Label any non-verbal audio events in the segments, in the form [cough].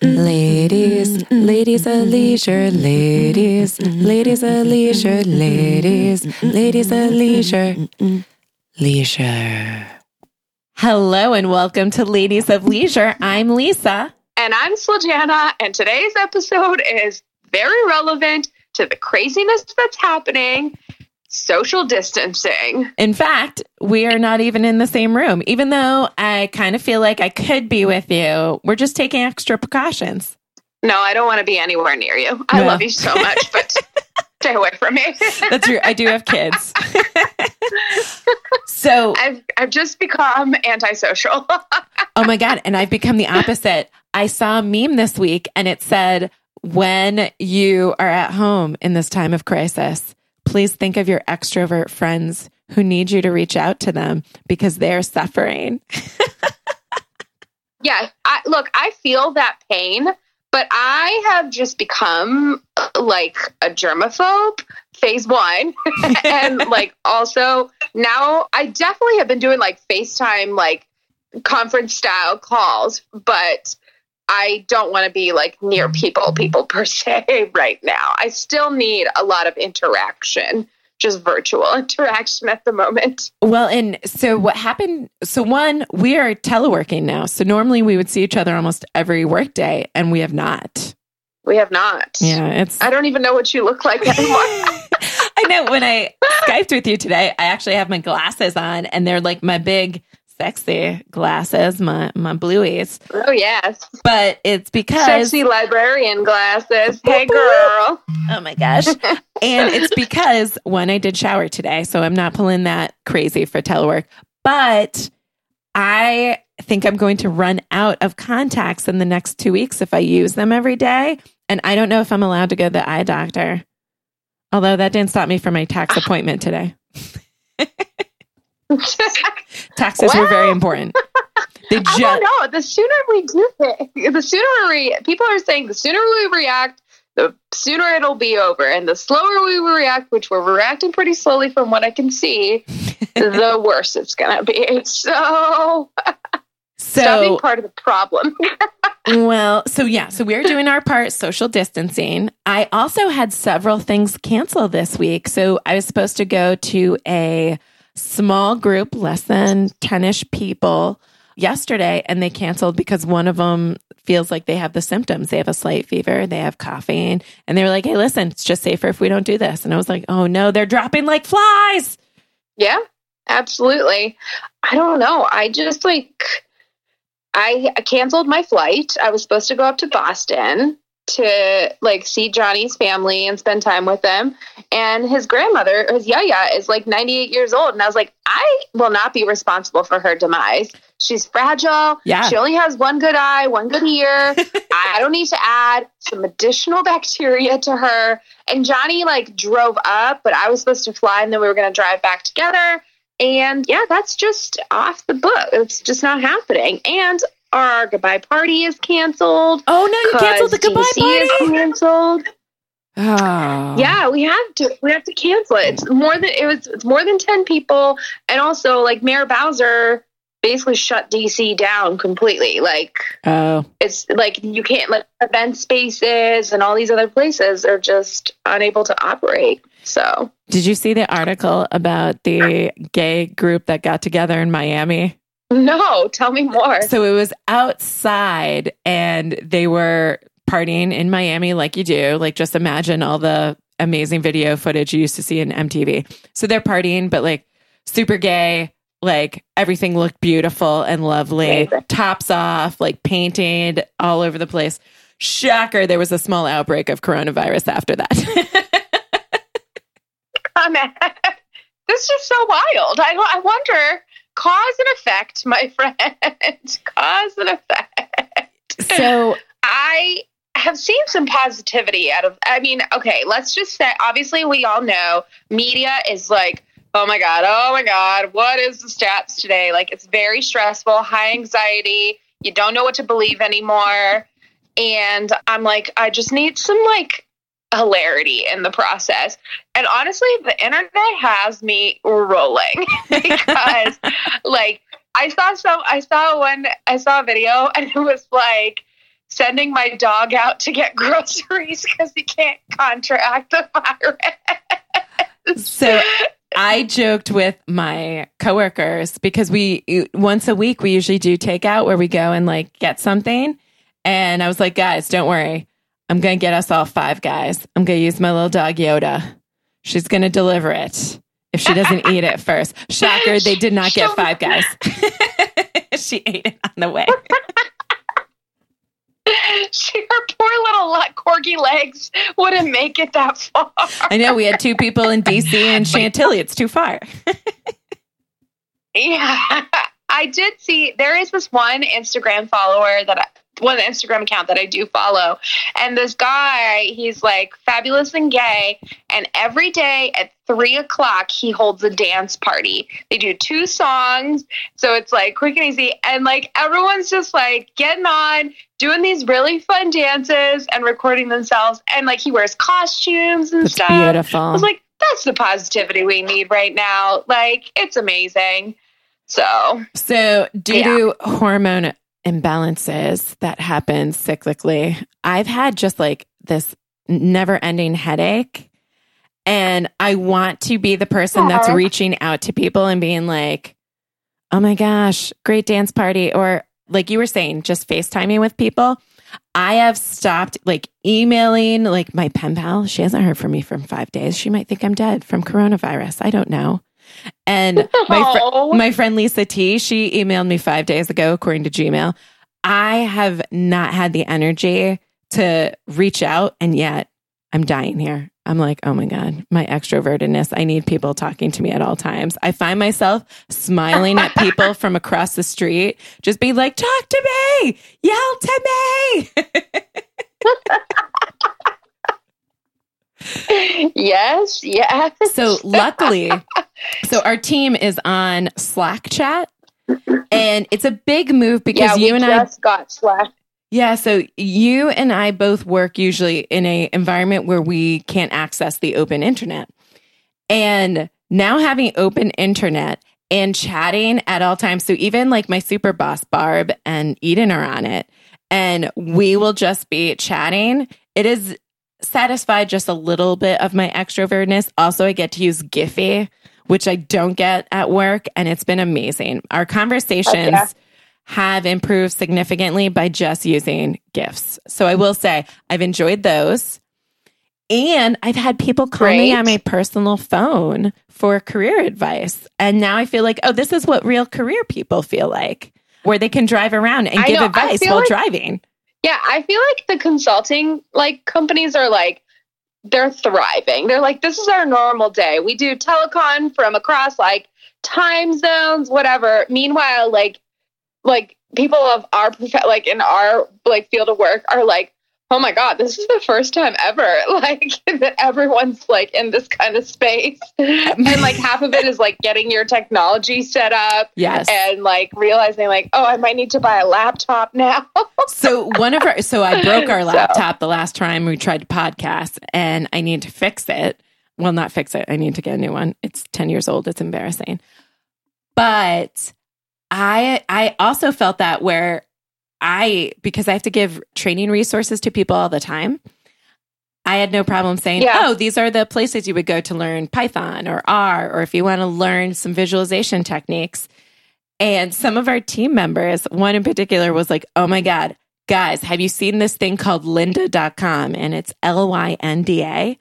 Ladies, ladies of leisure, ladies, ladies of leisure, ladies, ladies of leisure, leisure. Hello and welcome to Ladies of Leisure. I'm Lisa. And I'm Sljana, and today's episode is very relevant to the craziness that's happening social distancing. In fact, we are not even in the same room, even though I kind of feel like I could be with you. We're just taking extra precautions. No, I don't want to be anywhere near you. I No. love you so much, but [laughs] stay away from me. [laughs] That's true. I do have kids. [laughs] so, I've I've just become antisocial. oh my God. And I've become the opposite. I saw a meme this week and it said, when you are at home in this time of crisis, please think of your extrovert friends who need you to reach out to them because they're suffering. [laughs] yeah, I look, I feel that pain, but I have just become like a germaphobe, phase one. [laughs] and like also now I definitely have been doing like FaceTime like conference style calls, but I don't want to be like near mm-hmm. people, people per se [laughs] right now. I still need a lot of interaction, just virtual [laughs] interaction at the moment. Well, and so what happened? So, one, we are teleworking now. So, normally we would see each other almost every workday, and we have not. We have not. Yeah, it's. I don't even know what you look like anymore. [laughs] I know when I Skyped with you today, I actually have my glasses on, and they're like my big, sexy glasses, my, my blueies. oh yes. But it's because. Sexy librarian glasses. Hey girl. Oh my gosh. [laughs] and it's because one, I did shower today, so I'm not pulling that crazy for telework. But I think I'm going to run out of contacts in the next two weeks if I use them every day. And I don't know if I'm allowed to go to the eye doctor. Although that didn't stop me from my tax [laughs] appointment today. [laughs] [laughs] Taxes were very important. [laughs] They I don't know. The sooner we do it, [laughs] the sooner we people are saying the sooner we react, the sooner it'll be over. And the slower we react, which we're reacting pretty slowly from what I can see, the worse it's gonna be. So stop being part of the problem. Well, so yeah, so we're doing our part social distancing. I also had several things canceled this week. So I was supposed to go to a small group, less than 10 ish people yesterday, and they canceled because one of them feels like they have the symptoms. They have a slight fever, they have coughing, and they were like, hey, listen, it's just safer if we don't do this. And I was like, oh no, they're dropping like flies. Yeah, absolutely. I don't know. I just like I canceled my flight. I was supposed to go up to Boston to like see Johnny's family and spend time with them. And his grandmother, his yaya, is like 98 years old. And I was like, I will not be responsible for her demise. She's fragile. Yeah. She only has one good eye, one good ear. [laughs] I don't need to add some additional [laughs] bacteria to her. And Johnny like drove up, but I was supposed to fly and then we were going to drive back together. And yeah, that's just off the book. It's just not happening. And our goodbye party is canceled. Oh no, you canceled the goodbye DC is canceled. Oh. Yeah, we have to. We have to cancel it. It's more than it was. It's more than ten people, and also like Mayor Bowser basically shut DC down completely. Like Oh. it's like you can't like event spaces and all these other places are just unable to operate. So Did you see the article about the gay group that got together in Miami? No, tell me more. So it was outside and they were partying in Miami like you do. Like just imagine all the amazing video footage you used to see in MTV. So they're partying, but like super gay, like everything looked beautiful and lovely. Amazing. Tops off, like painted all over the place. Shocker, there was a small outbreak of coronavirus after that. [laughs] Come on. [laughs] this is just so wild. I I wonder cause and effect, my [laughs] friend. cause and effect. so I have seen some positivity out of I mean, okay, let's just say obviously we all know media is like, oh my god, oh my god, what is the stats today? Like it's very stressful, high anxiety, you don't know what to believe anymore. And I'm like, I just need some like hilarity in the process. And honestly, the internet has me rolling [laughs] because [laughs] like I saw some I saw one I saw a video [laughs] and it was like sending my dog out to get groceries because he can't contract the virus. So I joked with my coworkers because we once a week we usually do takeout where we go and like get something. And I was like, guys, don't worry. I'm going to get us all five guys. I'm going to use my little dog Yoda. She's going to deliver it if she doesn't eat it first. [laughs] Shocker, they did not get five guys. [laughs] she ate it on the way. [laughs] she, her poor little le- corgi legs wouldn't make it that far. I know we had two people in DC and Chantilly. It's too far. yeah. I did see there is this one Instagram follower that one Instagram account that I do follow. And this guy, he's like fabulous and gay. And every day at three o'clock, he holds a dance party. They do two songs. So it's like quick and easy. And like everyone's just like getting on, doing these really fun dances and recording themselves. And like he wears costumes and It's stuff. beautiful. I was like, that's the positivity we need right now. Like, it's amazing. So, So, due Yeah. to hormone imbalances that happen cyclically, I've had just like this never ending headache. And I want to be the person that's reaching out to people and being like, oh my gosh, great dance party. Or like you were saying, just FaceTiming with people. I have stopped like emailing like my pen pal. She hasn't heard from me from five days. She might think I'm dead from coronavirus. I don't know. And [laughs] my fr- oh. my friend Lisa T, she emailed me five days ago, according to Gmail. I have not had the energy to reach out, and yet I'm dying here. I'm like, oh my God, my extrovertedness. I need people talking to me at all times. I find myself smiling at people [laughs] from across the street, just be like, talk to me, yell to me. [laughs] yes, yes. So luckily, so our team is on Slack chat. And it's a big move because yeah, you and I just got slack. Yeah, so you and I both work usually in a environment where we can't access the open internet. And now having open internet and chatting at all times. So even like my super boss Barb and Eden are on it and we will just be chatting. It is satisfied just a little bit of my extrovertness. Also, I get to use Giphy, which I don't get at work and it's been amazing. Our conversations Okay. have improved significantly by just using GIFs. So I will say I've enjoyed those. And I've had people call me on my personal phone for career advice. And now I feel like, oh, this is what real career people feel like, where they can drive around and I give know, advice while like- driving. Yeah, I feel like the consulting like companies are like they're thriving. They're like this is our normal day. We do telecon from across like time zones, whatever. Meanwhile, like like people of our like in our like field of work are like, "Oh my god, this is the first time ever [laughs] like that everyone's like in this kind of space." and like half of it is like getting your technology set up Yes. and like realizing like, "Oh, I might need to buy a laptop now." [laughs] so one of our so I broke our So- laptop the last time we tried to podcast and I need to fix it. Well, not fix it. I need to get a new one. It's 10 years old. It's embarrassing. But I I also felt that where I because I have to give training resources to people all the time. I had no problem saying, Yeah. "Oh, these are the places you would go to learn Python or R or if you want to learn some visualization techniques." And some of our team members, one in particular was like, "Oh my god, guys, have you seen this thing called lynda.com and it's L Y N D A.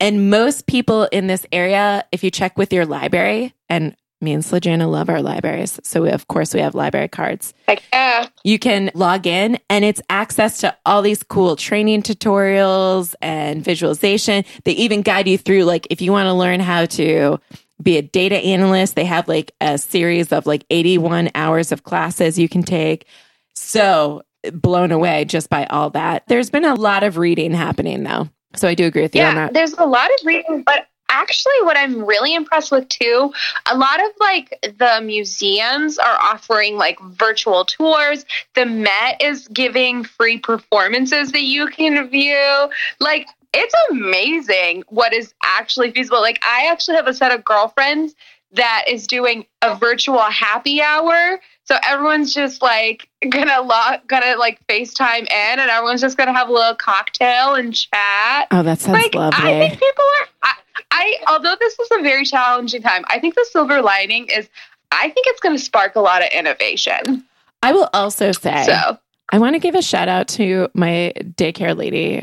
And most people in this area, if you check with your library, and me and Slajana love our libraries. So, we, of course, we have library cards. like, yeah. You can log in and it's access to all these cool training tutorials and visualization. They even guide you through, like, if you want to learn how to be a data analyst, they have like a series of like 81 hours of classes you can take. So, blown away just by all that. There's been a lot of reading happening though. So, I do agree with you on Yeah, that. there's a lot of reading, but actually, what I'm really impressed with too, a lot of like the museums are offering like virtual tours. The Met is giving free performances that you can view. Like, it's amazing what is actually feasible. Like, I actually have a set of girlfriends that is doing a virtual happy hour So everyone's just like [laughs] gonna log, gonna like FaceTime in, and everyone's just gonna have a little cocktail and chat. Oh, that sounds like lovely. I think people are. I, I although this is a very challenging time, I think the silver lining is I think it's going to spark a lot of innovation. I will also say, So I want to give a shout out to my daycare lady,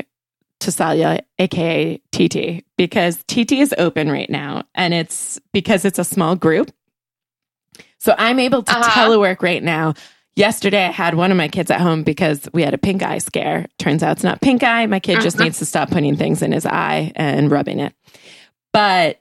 Tasalia, aka TT, because TT is open right now and it's because it's a small group. So I'm able to Uh-huh. telework right now. Yesterday, I had one of my kids at home because we had a pink eye scare. Turns out it's not pink eye. My kid just Mhm. needs to stop putting things in his eye and rubbing it. But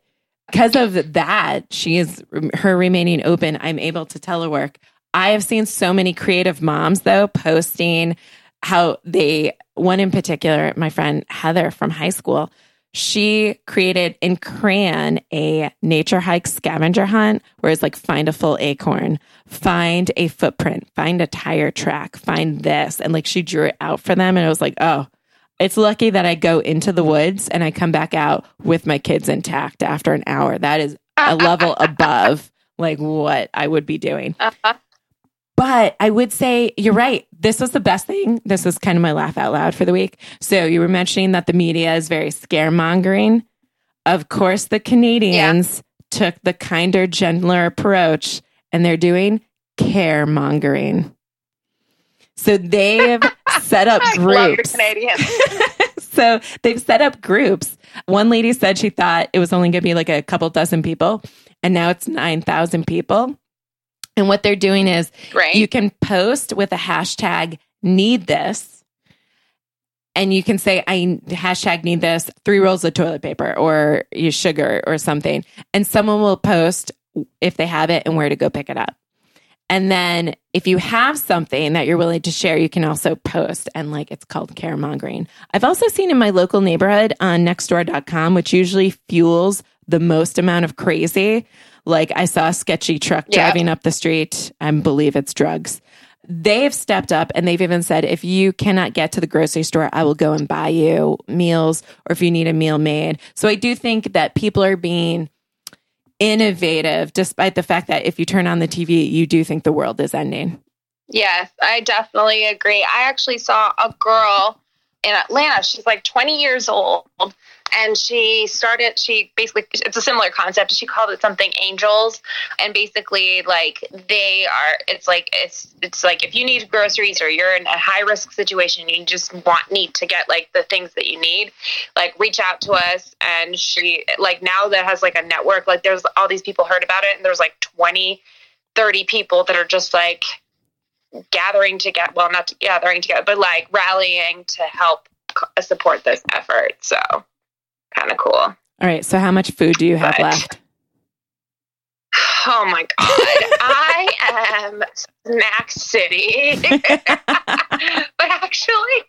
because of that, she is her remaining open. I'm able to telework. I have seen so many creative moms though posting how they one in particular, my friend Heather from high school, she created in crayon a nature hike scavenger hunt where it's like find a full acorn, find a footprint, find a tire track, find this. And like she drew it out for them. And it was like, oh, it's lucky that I go into the woods and I come back out with my kids intact after an hour. That is a [laughs] level above like what I would be doing. uh, But I would say you're right. This was the best thing. This was kind of my laugh out loud for the week. So you were mentioning that the media is very scaremongering. Of course, the Canadians took the kinder, gentler approach and they're doing caremongering. So they've [laughs] set up [laughs] your groups. Canadians. [laughs] so they've set up groups. One lady said she thought it was only going to be like a couple dozen people, and now it's 9,000 people. And what they're doing is Right. you can post with a hashtag need this and you can say i hashtag need this three rolls of toilet paper or you sugar or something and someone will post if they have it and where to go pick it up and then if you have something that you're willing to share you can also post and like it's called caremongering i've also seen in my local neighborhood on nextdoor.com which usually fuels the most amount of crazy like i saw a sketchy truck Yeah. driving up the street. I believe it's drugs. They've stepped up and they've even said if you cannot get to the grocery store i will go and buy you meals or if you need a meal made. So i do think that people are being innovative despite the fact that if you turn on the tv you do think the world is ending Yes, I definitely agree. I actually saw a girl in Atlanta. She's like 20 years old. And she started, she basically, it's a similar concept. She called it something angels. And basically, like, they are, it's like, it's, it's like if you need groceries or you're in a high risk situation, you just want, need to get like the things that you need, like, reach out to us. And she, like, now that has like a network, like, there's all these people heard about it. And there's like 20, 30 people that are just like, gathering together well not gathering together but like rallying to help support this effort so kind of cool. All right so how much food do you have But- left? Oh my god. [laughs] I am snack city. [laughs] But actually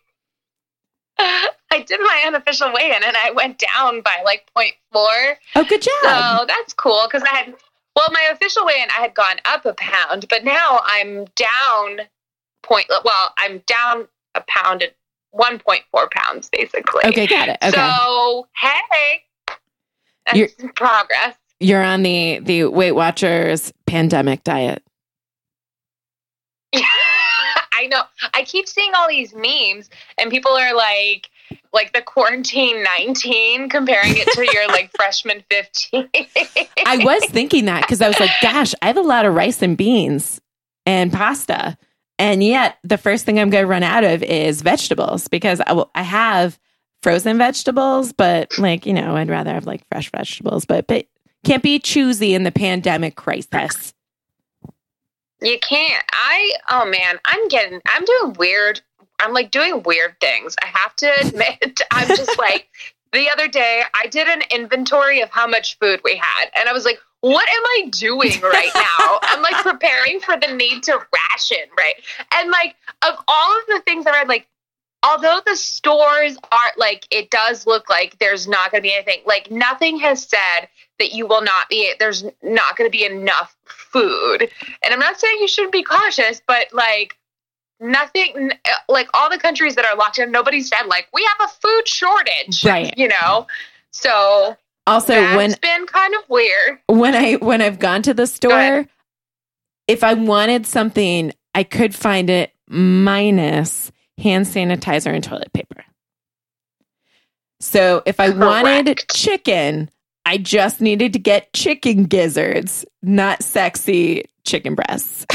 i did my unofficial weigh-in and i went down by like 0.4 oh good job. so that's cool because i had well my official weigh-in i had gone up a pound but now i'm down point well i'm down a pound at 1.4 pounds basically okay got it okay so hey that's You're- progress you're on the the weight watchers pandemic diet [laughs] I know. I keep seeing all these memes, and people are like, like the quarantine 19, comparing it to your like [laughs] freshman 15. I was thinking that because I was like, [laughs] gosh, I have a lot of rice and beans and pasta. And yet, the first thing I'm going to run out of is vegetables because I, will, I have frozen vegetables, but like, you know, I'd rather have like fresh vegetables, but, but can't be choosy in the pandemic crisis. You can't. I, oh man, I'm getting, I'm doing weird. I'm like doing weird things. I have to admit, [laughs] I'm just like, the other day, I did an inventory of how much food we had. And I was like, what am I doing right [laughs] now? I'm like preparing for the need to ration, right? And like, of all of the things that are like, although the stores aren't like, it does look like there's not going to be anything, like, nothing has said that you will not be, there's not going to be enough food. And I'm not saying you shouldn't be cautious, but like, nothing eh, like all the countries that are locked down nobody said like we have a food shortage Right. you know so Also, that's when been kind of weird when I when I've gone to the store, if I wanted something, I could find it minus hand sanitizer and toilet paper. So if I wanted chicken, I just needed to get chicken gizzards, not sexy chicken breasts. [laughs]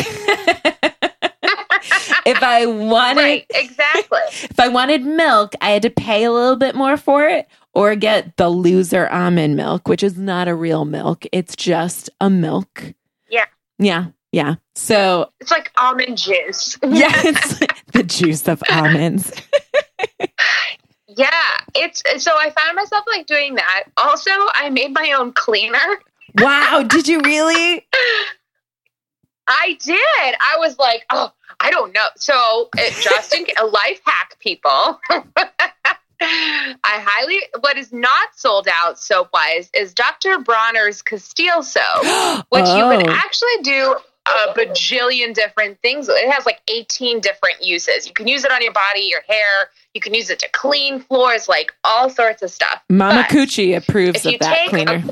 if I [laughs] wanted Right, exactly. [laughs] if I wanted milk, I had to pay a little bit more for it or get the loser almond milk, which is not a real milk. It's just a milk. Yeah. Yeah. Yeah. So, It's like almond juice. [laughs] yeah, [laughs] it's the juice of almonds. Yeah, it's so I found myself like doing that. Also, I made my own cleaner. Wow. Did you really? I did. I was like, oh, I don't know. So, it, just in [laughs] a life hack, people. I highly what is not sold out soap wise is Dr. Bronner's Castile soap, [gasps] which you can Oh. actually do a bajillion different things. It has like 18 different uses. You can use it on your body, your hair. You can use it to clean floors, like all sorts of stuff. Mama But- Coochie approves of that take a- cleaner.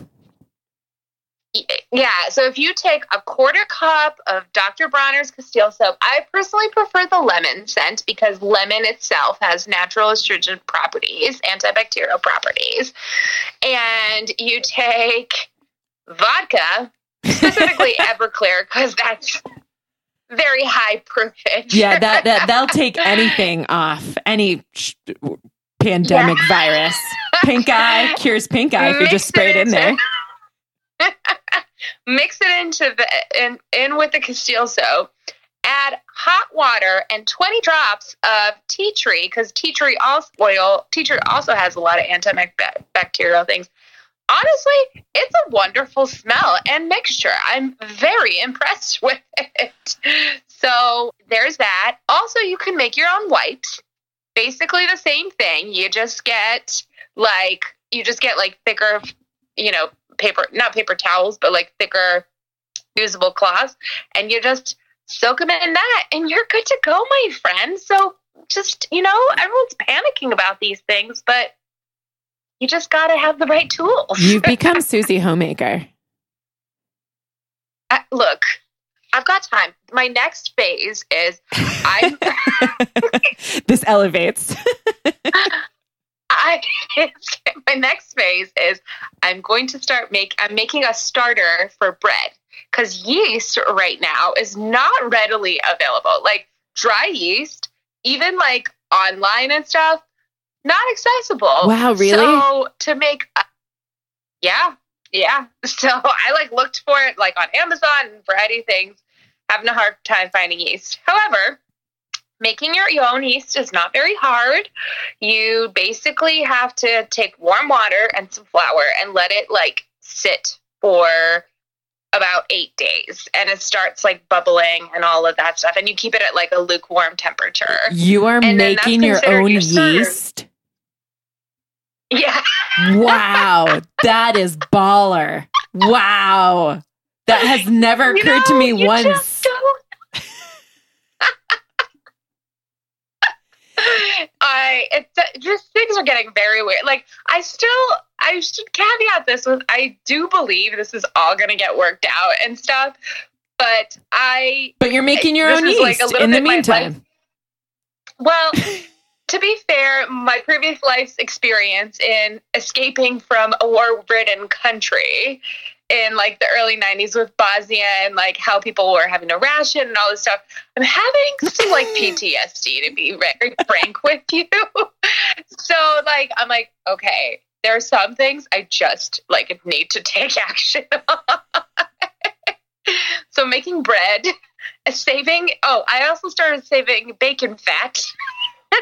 Yeah, so if you take a quarter cup of Dr. Bronner's Castile soap, I personally prefer the lemon scent because lemon itself has natural astringent properties, antibacterial properties. And you take vodka, specifically [laughs] Everclear, because that's very high proofage. yeah, that, that that'll [laughs] take anything off, any sh- pandemic virus. Pink eye cures pink eye if you just spray it in there. [laughs] mix it into the in, in with the Castile soap. Add hot water and 20 drops of tea tree because tea tree also oil. Tea tree also has a lot of antibacterial things. Honestly, it's a wonderful smell and mixture. I'm very impressed [laughs] with it. So there's that. Also, you can make your own wipes. Basically the same thing. You just get like you just get like thicker, you know, paper not paper towels, but like thicker usable cloths, and you just soak them in that, and you're good to go, my friend. So just you know, everyone's panicking about these things, but you just got to have the right tools. You've [laughs] become Susie Homemaker. Uh, look, I've got time. My next phase is I'm [laughs] this elevates. [laughs] I my next phase is I'm going to start make I'm making a starter for bread because yeast right now is not readily available. Like dry yeast, even like online and stuff, not accessible. Wow, really? So to make, a- yeah, yeah. [laughs] So I like looked for it like on Amazon and variety things, having a hard time finding yeast. However, making your own yeast is not very hard. You basically have to take warm water and some flour and let it like sit for about eight days and it starts like bubbling and all of that stuff and you keep it at like a lukewarm temperature You are And making your own your yeast. yeah [laughs] Wow, that is baller. Wow. That has never You occurred to me once. just don't- I it just things are getting very weird. Like I still I should caveat this with I do believe this is all going to get worked out and stuff, but I But you're making your own like yeast a in the meantime. well, to be fair, my previous life's experience in escaping from a war-ridden country in like the early 90s with Bosnia and like how people were having to ration and all this stuff. I'm having some like [laughs] PTSD to be very frank with you. [laughs] So like I'm like, okay, there are some things I just like need to take [laughs] action on. so making bread, saving oh, I also started saving bacon fat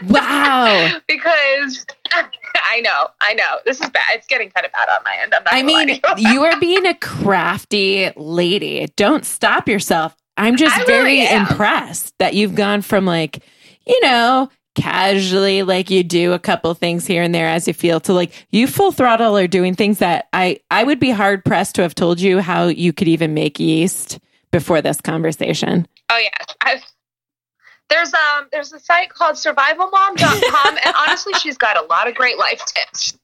Wow. [laughs] because [laughs] I know, I know. This is bad. It's getting kind of bad on my end. I mean, you. you are [laughs] being a crafty lady. Don't stop yourself. I'm just I very am. impressed that you've gone from like, you know, casually like you do a couple things here and there as you feel to like you full throttle are doing things that I I would be hard pressed to have told you how you could even make yeast before this conversation. Oh yeah. I've, there's um there's a site called survivalmom.com and honestly she's got a lot of great life tips. [laughs]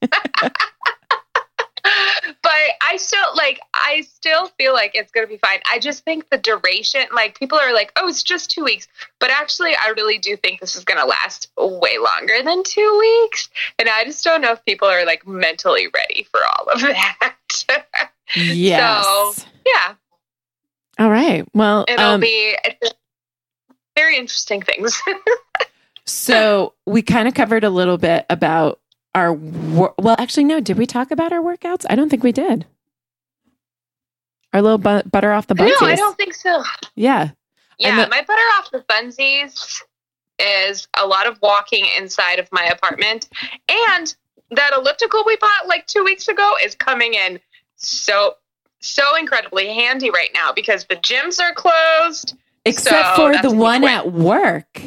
but I still like I still feel like it's gonna be fine. I just think the duration, like people are like, oh, it's just two weeks, but actually, I really do think this is gonna last way longer than two weeks, and I just don't know if people are like mentally ready for all of that. [laughs] Yes. So yeah, All right. Well, it'll um, be it's very interesting things. [laughs] so we kind of covered a little bit about our wor- well, actually, no. Did we talk about our workouts? I don't think we did. Our little bu- butter off the bunsies. no. I don't think so. Yeah. Yeah, the- my butter off the funsies is a lot of walking inside of my apartment. And that elliptical we bought like two weeks ago is coming in so so incredibly handy right now because the gyms are closed. Except So for the one quick. at work.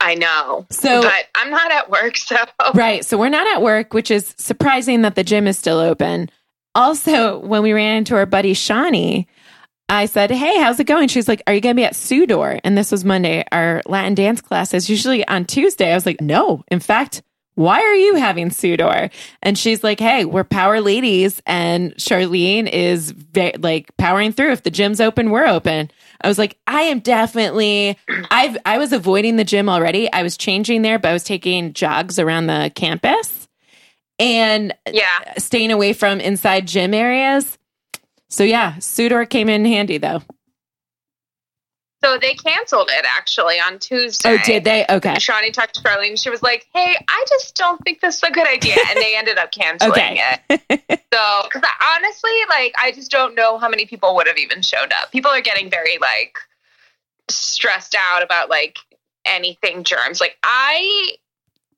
I know. So but I'm not at work, [laughs] so Right. So we're not at work, which is surprising that the gym is still open. Also, when we ran into our buddy Shawnee, I said, Hey, how's it going? She's like, Are you going to be at Sudor? And this was Monday. Our Latin dance class is usually on Tuesday. I was like, No. In fact, why are you having Sudor? And she's like, Hey, we're power ladies. And Charlene is ve- like powering through. If the gym's open, we're open. I was like, I am definitely I've I was avoiding the gym already. I was changing there, but I was taking jogs around the campus and yeah. staying away from inside gym areas. So yeah, Sudor came in handy though. So they canceled it actually on Tuesday. Oh, did they? Okay. Shawnee talked to Charlene and she was like, Hey, I just don't think this is a good idea. And they ended up canceling Okay. it. [laughs] So, because honestly, like, I just don't know how many people would have even showed up. People are getting very, like, stressed out about, like, anything germs. Like, I,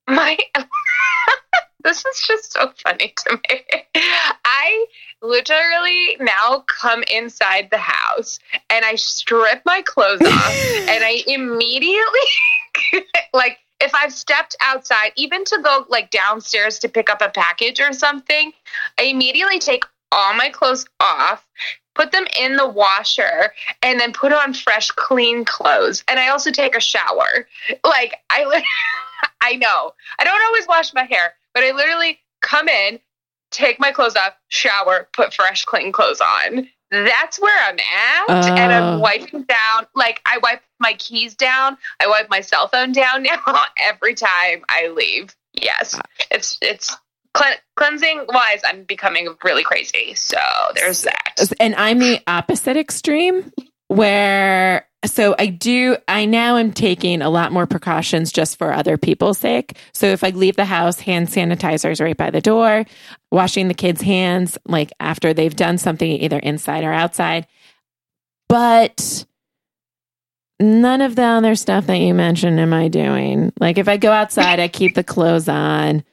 my, [laughs] this is just so funny to me. I literally now come inside the house and I strip my clothes off [laughs] and I immediately, [laughs] like, if I've stepped outside, even to go like downstairs to pick up a package or something, I immediately take all my clothes off, put them in the washer, and then put on fresh, clean clothes. And I also take a shower. Like I, [laughs] I know I don't always wash my hair, but I literally come in, take my clothes off, shower, put fresh, clean clothes on. That's where I'm at, and Oh. I'm wiping down. Like I wipe my keys down, I wipe my cell phone down now [laughs] every time I leave. Yes, it's it's cle- cleansing wise. I'm becoming really crazy. So there's that. And I'm the opposite extreme where so I do I now am taking a lot more precautions just for other people's sake. So if I leave the house, hand sanitizers right by the door, washing the kids' hands like after they've done something either inside or outside. But none of the other stuff that you mentioned am I doing. Like if I go outside, I keep the clothes on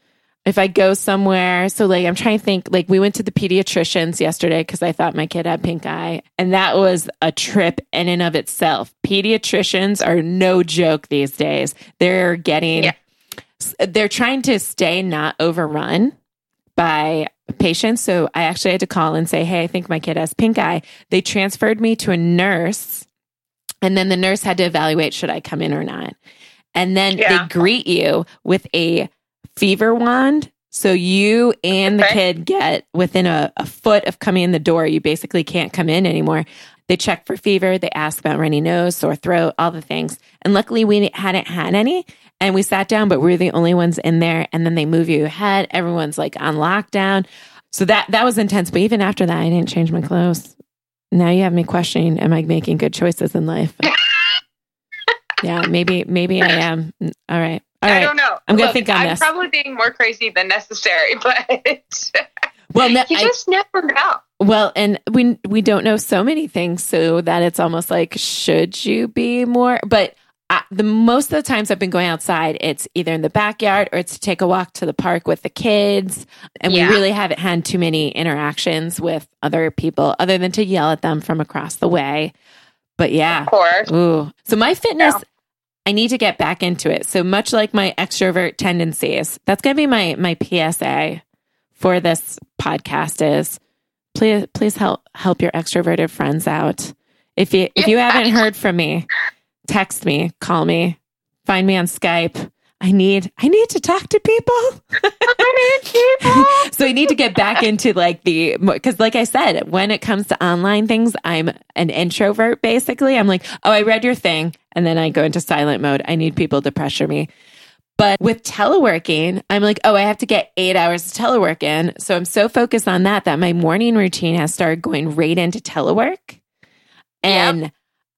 if I go somewhere, so like I'm trying to think, like we went to the pediatricians yesterday because I thought my kid had pink eye, and that was a trip in and of itself. Pediatricians are no joke these days. They're getting, Yeah. they're trying to stay not overrun by patients. So I actually had to call and say, Hey, I think my kid has pink eye. They transferred me to a nurse, and then the nurse had to evaluate should I come in or not. And then Yeah. they greet you with a fever wand. So you and the Okay. kid get within a, a foot of coming in the door. You basically can't come in anymore. They check for fever. They ask about runny nose, sore throat, all the things. And luckily, we hadn't had any. And we sat down, but we are the only ones in there. And then they move you ahead. Everyone's like on lockdown. So that that was intense. But even after that, I didn't change my clothes. Now you have me questioning: Am I making good choices in life? [laughs] yeah, maybe maybe I am. All right, I don't know. I'm gonna Look, think on I'm this. probably being more crazy than necessary, [laughs] but Well, no, you I- just never know. Well, and we we don't know so many things, so that it's almost like should you be more? But I, the most of the times I've been going outside, it's either in the backyard or it's to take a walk to the park with the kids, and Yeah. we really haven't had too many interactions with other people other than to yell at them from across the way. But yeah, Of course. Ooh. So my fitness, Yeah. I need to get back into it. So much like my extrovert tendencies, that's going to be my my PSA for this podcast is please please help help your extroverted friends out. If you if you haven't heard from me, text me, call me, find me on Skype. I need I need to talk to people. I need people. [laughs] so I need to get back into like the because like I said, when it comes to online things, I'm an introvert basically. I'm like, oh, I read your thing, and then I go into silent mode. I need people to pressure me. But with teleworking, I'm like, oh, I have to get eight hours of telework in. So I'm so focused on that that my morning routine has started going right into telework. And yep.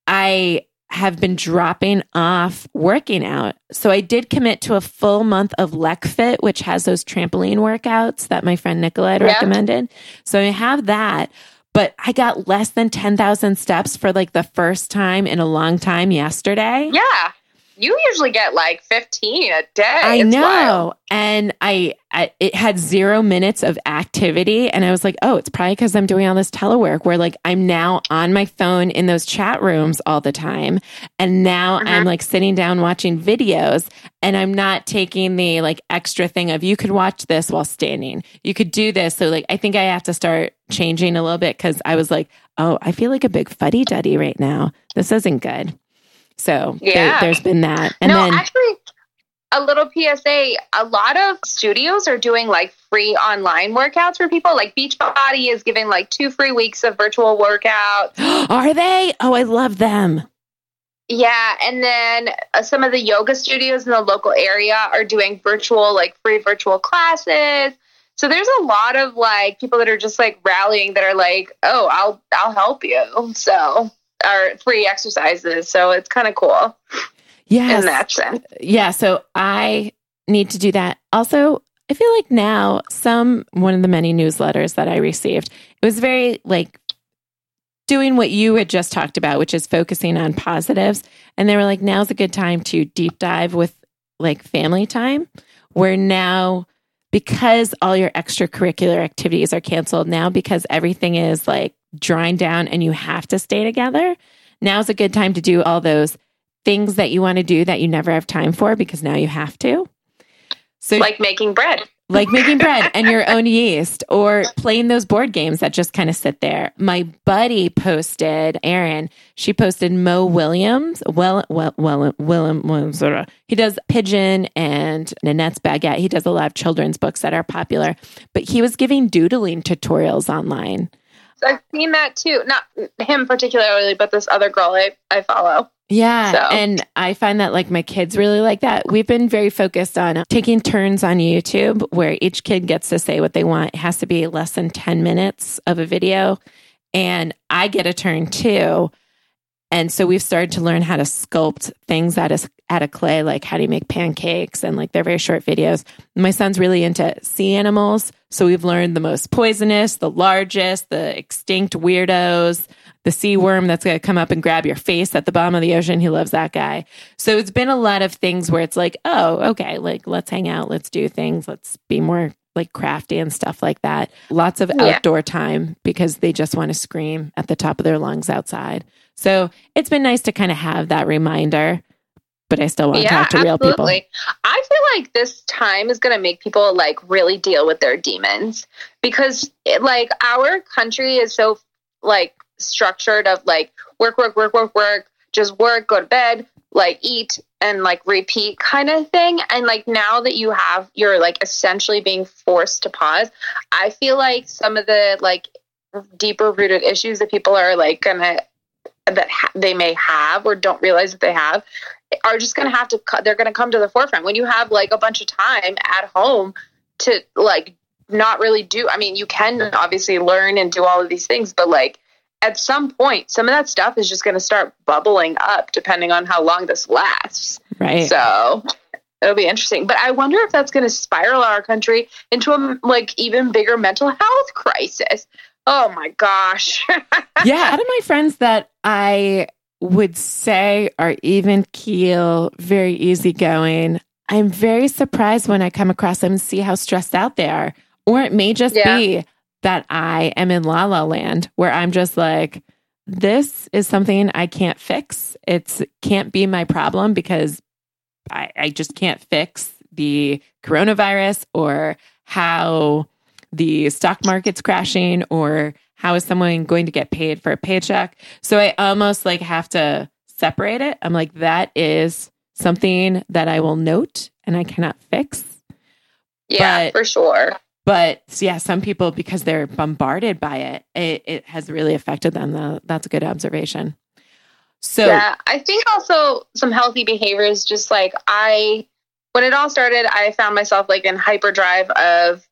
I have been dropping off working out. So I did commit to a full month of LEKFIT, which has those trampoline workouts that my friend Nicola had recommended. So I have that. But I got less than 10,000 steps for like the first time in a long time yesterday. Yeah you usually get like 15 a day. I it's know. Wild. And I, I, it had zero minutes of activity. And I was like, oh, it's probably because I'm doing all this telework where like I'm now on my phone in those chat rooms all the time. And now mm-hmm. I'm like sitting down watching videos and I'm not taking the like extra thing of you could watch this while standing. You could do this. So like I think I have to start changing a little bit because I was like, oh, I feel like a big fuddy duddy right now. This isn't good. So yeah. there, has been that. And no, then actually a little PSA, a lot of studios are doing like free online workouts for people. Like Beachbody is giving like two free weeks of virtual workouts. [gasps] are they? Oh, I love them. Yeah, and then uh, some of the yoga studios in the local area are doing virtual, like free virtual classes. So there's a lot of like people that are just like rallying that are like, "Oh, I'll I'll help you." [laughs] So are free exercises. So it's kind of cool. Yeah. In that sense. Yeah. So I need to do that. Also, I feel like now some one of the many newsletters that I received, it was very like doing what you had just talked about, which is focusing on positives. And they were like, now's a good time to deep dive with like family time, where now because all your extracurricular activities are canceled now because everything is like drawing down and you have to stay together, now's a good time to do all those things that you want to do that you never have time for because now you have to. So like making bread. Like making bread [laughs] and your own yeast or playing those board games that just kind of sit there. My buddy posted, Erin, she posted Mo Willems. Well, well, well, William, Williams. He does Pigeon and Nanette's Baguette. He does a lot of children's books that are popular, but he was giving doodling tutorials online. I've seen that too. Not him particularly, but this other girl I, I follow. Yeah. So. And I find that like my kids really like that. We've been very focused on taking turns on YouTube where each kid gets to say what they want. It has to be less than 10 minutes of a video. And I get a turn too. And so we've started to learn how to sculpt things out of, out of clay, like how do you make pancakes and like they're very short videos. My son's really into sea animals. So we've learned the most poisonous, the largest, the extinct weirdos, the sea worm that's going to come up and grab your face at the bottom of the ocean. He loves that guy. So it's been a lot of things where it's like, oh, okay, like let's hang out, let's do things, let's be more like crafty and stuff like that. Lots of yeah. outdoor time because they just want to scream at the top of their lungs outside. So it's been nice to kind of have that reminder, but I still want yeah, to talk to absolutely. real people. I feel like this time is going to make people like really deal with their demons because it, like our country is so like structured of like work, work, work, work, work, just work, go to bed, like eat and like repeat kind of thing. And like now that you have, you're like essentially being forced to pause. I feel like some of the like deeper rooted issues that people are like gonna that ha- they may have or don't realize that they have are just going to have to they're going to come to the forefront. When you have like a bunch of time at home to like not really do i mean you can obviously learn and do all of these things but like at some point some of that stuff is just going to start bubbling up depending on how long this lasts. Right. So it'll be interesting. But i wonder if that's going to spiral our country into a like even bigger mental health crisis Oh my gosh. [laughs] yeah, out of my friends that I would say are even keel, very easygoing, I'm very surprised when I come across them and see how stressed out they are. Or it may just yeah. be that I am in la la land where I'm just like, this is something I can't fix. It's can't be my problem because I, I just can't fix the coronavirus or how the stock market's crashing or how is someone going to get paid for a paycheck. So I almost like have to separate it. I'm like, that is something that I will note and I cannot fix. Yeah, But- for sure. But yeah, some people, because they're bombarded by it, it, it has really affected them. Though. That's a good observation. So, yeah, I think also some healthy behaviors. Just like I, when it all started, I found myself like in hyperdrive of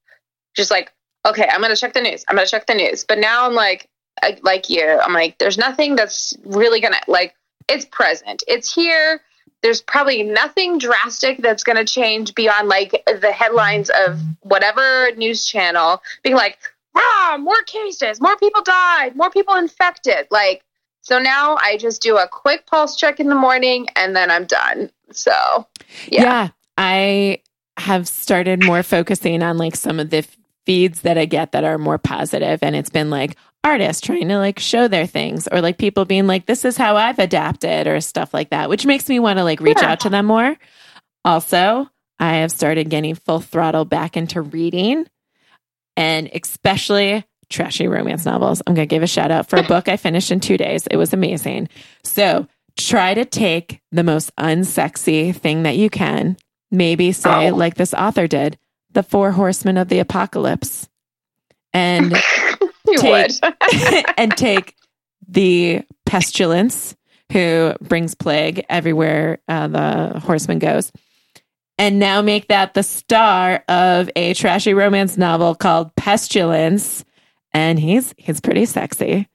just like, okay, I'm gonna check the news. I'm gonna check the news. But now I'm like, I, like you, I'm like, there's nothing that's really gonna like. It's present. It's here. There's probably nothing drastic that's gonna change beyond like the headlines of whatever news channel being like, ah, more cases, more people died, more people infected. Like, so now I just do a quick pulse check in the morning and then I'm done. So, yeah. yeah. I have started more focusing on like some of the feeds that I get that are more positive, and it's been like artists trying to like show their things, or like people being like, "This is how I've adapted," or stuff like that, which makes me want to like reach Yeah. out to them more. Also, I have started getting full throttle back into reading, and especially trashy romance novels. I'm going to give a shout out for a [laughs] book I finished in two days. It was amazing. So try to take the most unsexy thing that you can. Maybe say, Oh. like this author did, the four horsemen of the apocalypse. And [laughs] Take- [laughs] and take the pestilence who brings plague everywhere uh, the horseman goes and now make that the star of a trashy romance novel called pestilence and he's he's pretty sexy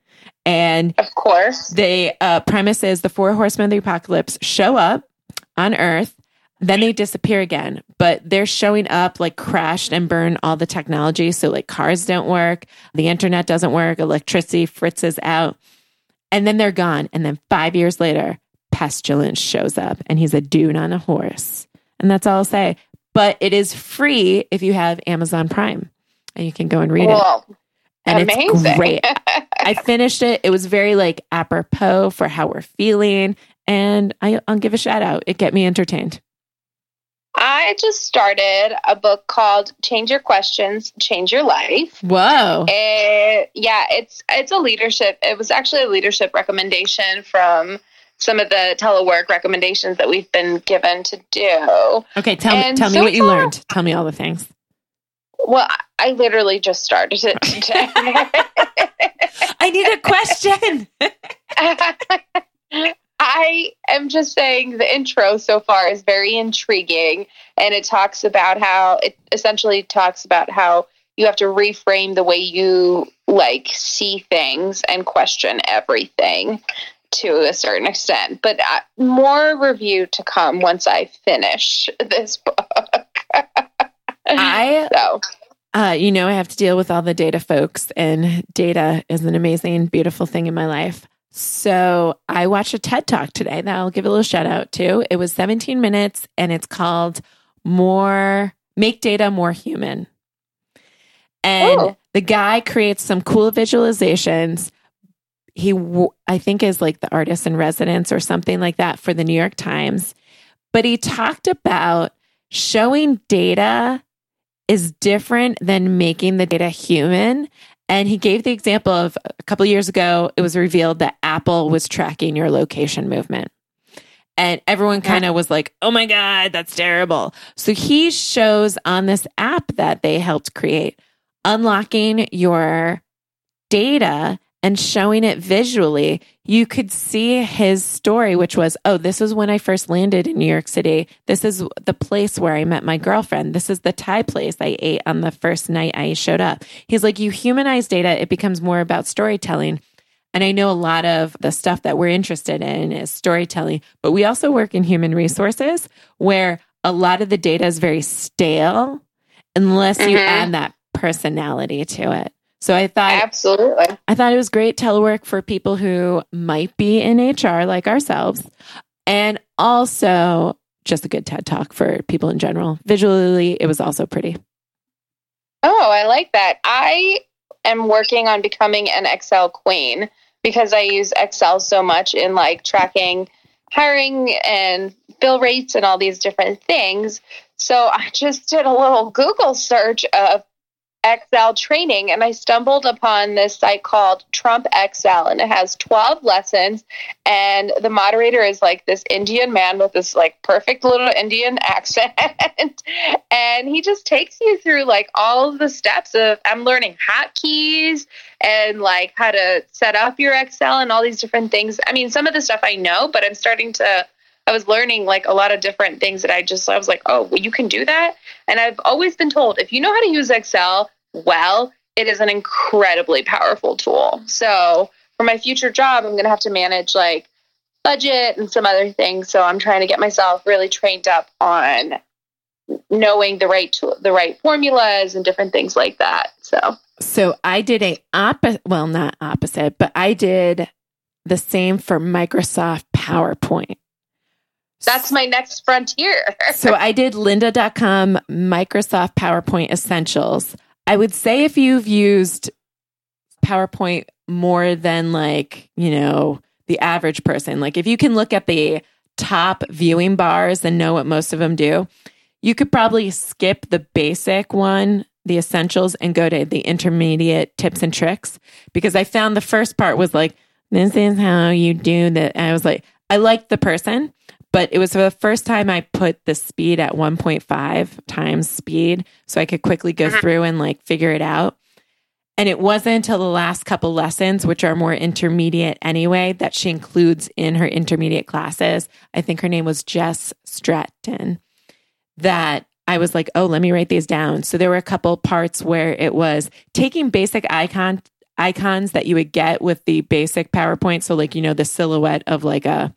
and of course. the uh, premise is the four horsemen of the apocalypse show up on earth then they disappear again. But they're showing up like crashed and burn all the technology. So like cars don't work. The internet doesn't work. Electricity fritzes out. And then they're gone. And then five years later pestilence shows up and he's a dude on a horse. And that's all i'll say. But it is free if you have amazon prime and you can go and read it. And amazing. it's great. I finished it. It was very like apropos for how we're feeling. And I, I'll give a shout out. It get me entertained. I just started a book called Change Your Questions, Change Your Life. Whoa. It, yeah, it's it's a leadership. It was actually a leadership recommendation from some of the telework recommendations that we've been given to do. Okay, tell me and tell me so what you far- learned. Tell me all the things. Well, I- I literally just started it [laughs] today. I need a question. [laughs] I am just saying the intro so far is very intriguing and it talks about how it essentially talks about how you have to reframe the way you like see things and question everything to a certain extent. But uh, more review to come once I finish this book. I [laughs] so uh, you know, I have to deal with all the data folks, and data is an amazing, beautiful thing in my life. So I watched a TED talk today that I'll give a little shout out to. It was 17 minutes and it's called More Make Data More Human. And Oh. the guy creates some cool visualizations. He, I think, is like the artist in residence or something like that for the New York Times. But he talked about showing data is different than making the data human. And he gave the example of a couple years ago, it was revealed that Apple was tracking your location movement. And everyone kind of was like, oh my God, that's terrible. So he shows on this app that they helped create, unlocking your data and showing it visually. You could see his story, which was, oh, this is when I first landed in New York City. This is the place where I met my girlfriend. This is the Thai place I ate on the first night I showed up. He's like, you humanize data, it becomes more about storytelling. And I know a lot of the stuff that we're interested in is storytelling, but we also work in human resources where a lot of the data is very stale unless you Mhm. add that personality to it. So I thought absolutely. I thought it was great telework for people who might be in HR like ourselves. And also just a good TED talk for people in general. Visually, it was also pretty. Oh, I like that. I am working on becoming an Excel queen because I use Excel so much in like tracking hiring and bill rates and all these different things. So I just did a little Google search of Excel training and I stumbled upon this site called Trump Excel and it has 12 lessons and the moderator is like this Indian man with this like perfect little Indian [laughs] accent and he just takes you through like all of the steps of I'm learning hotkeys and like how to set up your Excel and all these different things. I mean, some of the stuff I know, but I'm starting to I was learning like a lot of different things that I just I was like, oh, well, you can do that. And I've always been told if you know how to use Excel well, it is an incredibly powerful tool. So for my future job, I'm going to have to manage like budget and some other things. So I'm trying to get myself really trained up on knowing the right the right formulas and different things like that. So so I did a opposite, well, not opposite, but I did the same for Microsoft PowerPoint. That's my next frontier. [laughs] so I did lynda.com Microsoft PowerPoint Essentials. I would say if you've used PowerPoint more than like, you know, the average person, like if you can look at the top viewing bars and know what most of them do, you could probably skip the basic one, the essentials, and go to the intermediate tips and tricks because I found the first part was like, this is how you do that. I was like, I liked the person, but it was the first time I put the speed at 1.5 times speed so I could quickly go uh-huh. through and like figure it out. And it wasn't until the last couple lessons, which are more intermediate anyway, that she includes in her intermediate classes. I think her name was Jess Stratton, that I was like, oh, let me write these down. So there were a couple parts where it was taking basic icon icons that you would get with the basic PowerPoint. So like, you know, the silhouette of like a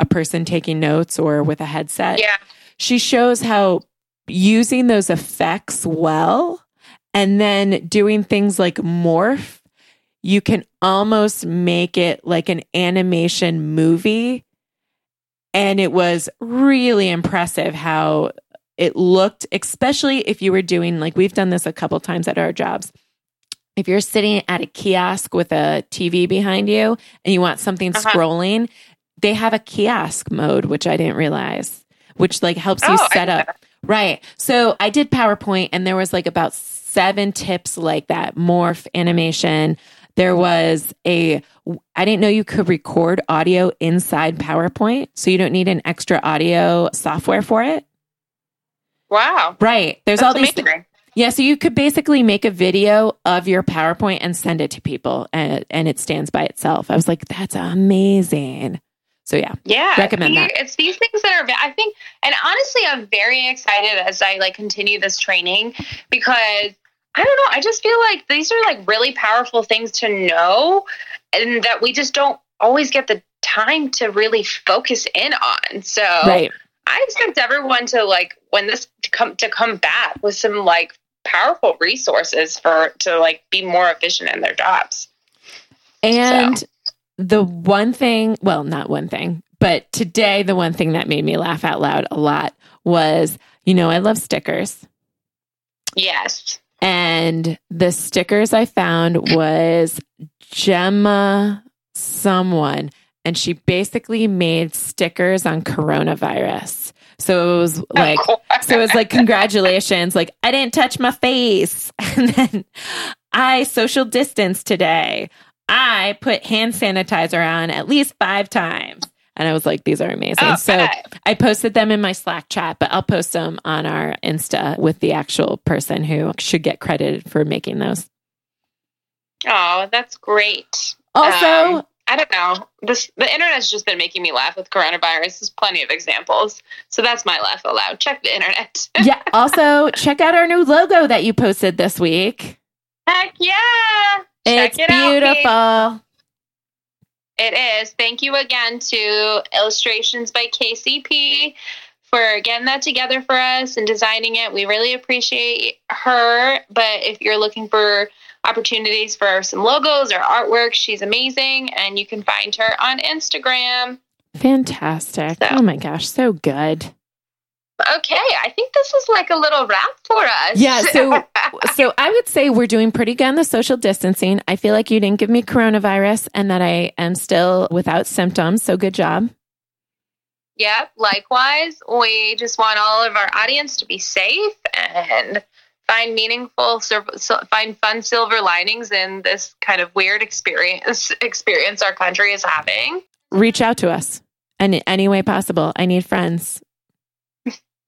a person taking notes or with a headset. Yeah. She shows how using those effects well and then doing things like morph, you can almost make it like an animation movie. And it was really impressive how it looked, especially if you were doing like we've done this a couple times at our jobs. If you're sitting at a kiosk with a TV behind you and you want something uh-huh. scrolling, they have a kiosk mode, which I didn't realize, which like helps you oh, set up. Right. So I did PowerPoint and there was like about seven tips like that morph animation. There was a, I didn't know you could record audio inside PowerPoint. So you don't need an extra audio software for it. Wow. Right. There's That's all these. Th- yeah, so you could basically make a video of your PowerPoint and send it to people and and it stands by itself. I was like, that's amazing. So yeah, yeah, recommend it's, that. It's these things that are, I think, and honestly, I'm very excited as I like continue this training because I don't know, I just feel like these are like really powerful things to know, and that we just don't always get the time to really focus in on. So right. I expect everyone to like when this to come to come back with some like powerful resources for to like be more efficient in their jobs. And so the one thing, well, not one thing, but today, the one thing that made me laugh out loud a lot was, you know, I love stickers. Yes. And the stickers I found was Gemma someone, and she basically made stickers on coronavirus. So it was like, so it was like, congratulations. Like, I didn't touch my face. [laughs] And then I social distance today. I put hand sanitizer on at least five times. And I was like, these are amazing. Oh, so I posted them in my Slack chat, but I'll post them on our Insta with the actual person who should get credited for making those. Oh, that's great. Also, um, I don't know. This the internet's just been making me laugh with coronavirus. There's plenty of examples. So that's my laugh aloud. Check the internet. [laughs] yeah. Also, check out our new logo that you posted this week. Heck yeah. Check it's it beautiful. Out, it is. Thank you again to Illustrations by KCP for getting that together for us and designing it. We really appreciate her. But if you're looking for opportunities for some logos or artwork, she's amazing. And you can find her on Instagram. Fantastic. So. Oh my gosh, so good okay, I think this is like a little wrap for us. Yeah, so [laughs] so I would say we're doing pretty good on the social distancing. I feel like you didn't give me coronavirus and that I am still without symptoms. So good job. Yep, likewise. We just want all of our audience to be safe and find meaningful, find fun silver linings in this kind of weird experience experience our country is having. Reach out to us and in any way possible. I need friends.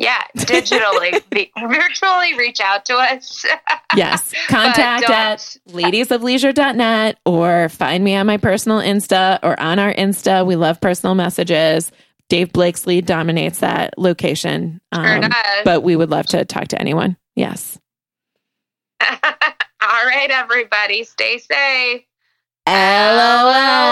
Yeah, digitally, [laughs] virtually reach out to us. [laughs] Yes. Contact at ladiesofleisure.net or find me on my personal Insta or on our Insta. We love personal messages. Dave Blakesley dominates that location. Um, does. but we would love to talk to anyone. Yes. [laughs] All right, everybody, stay safe. Hello.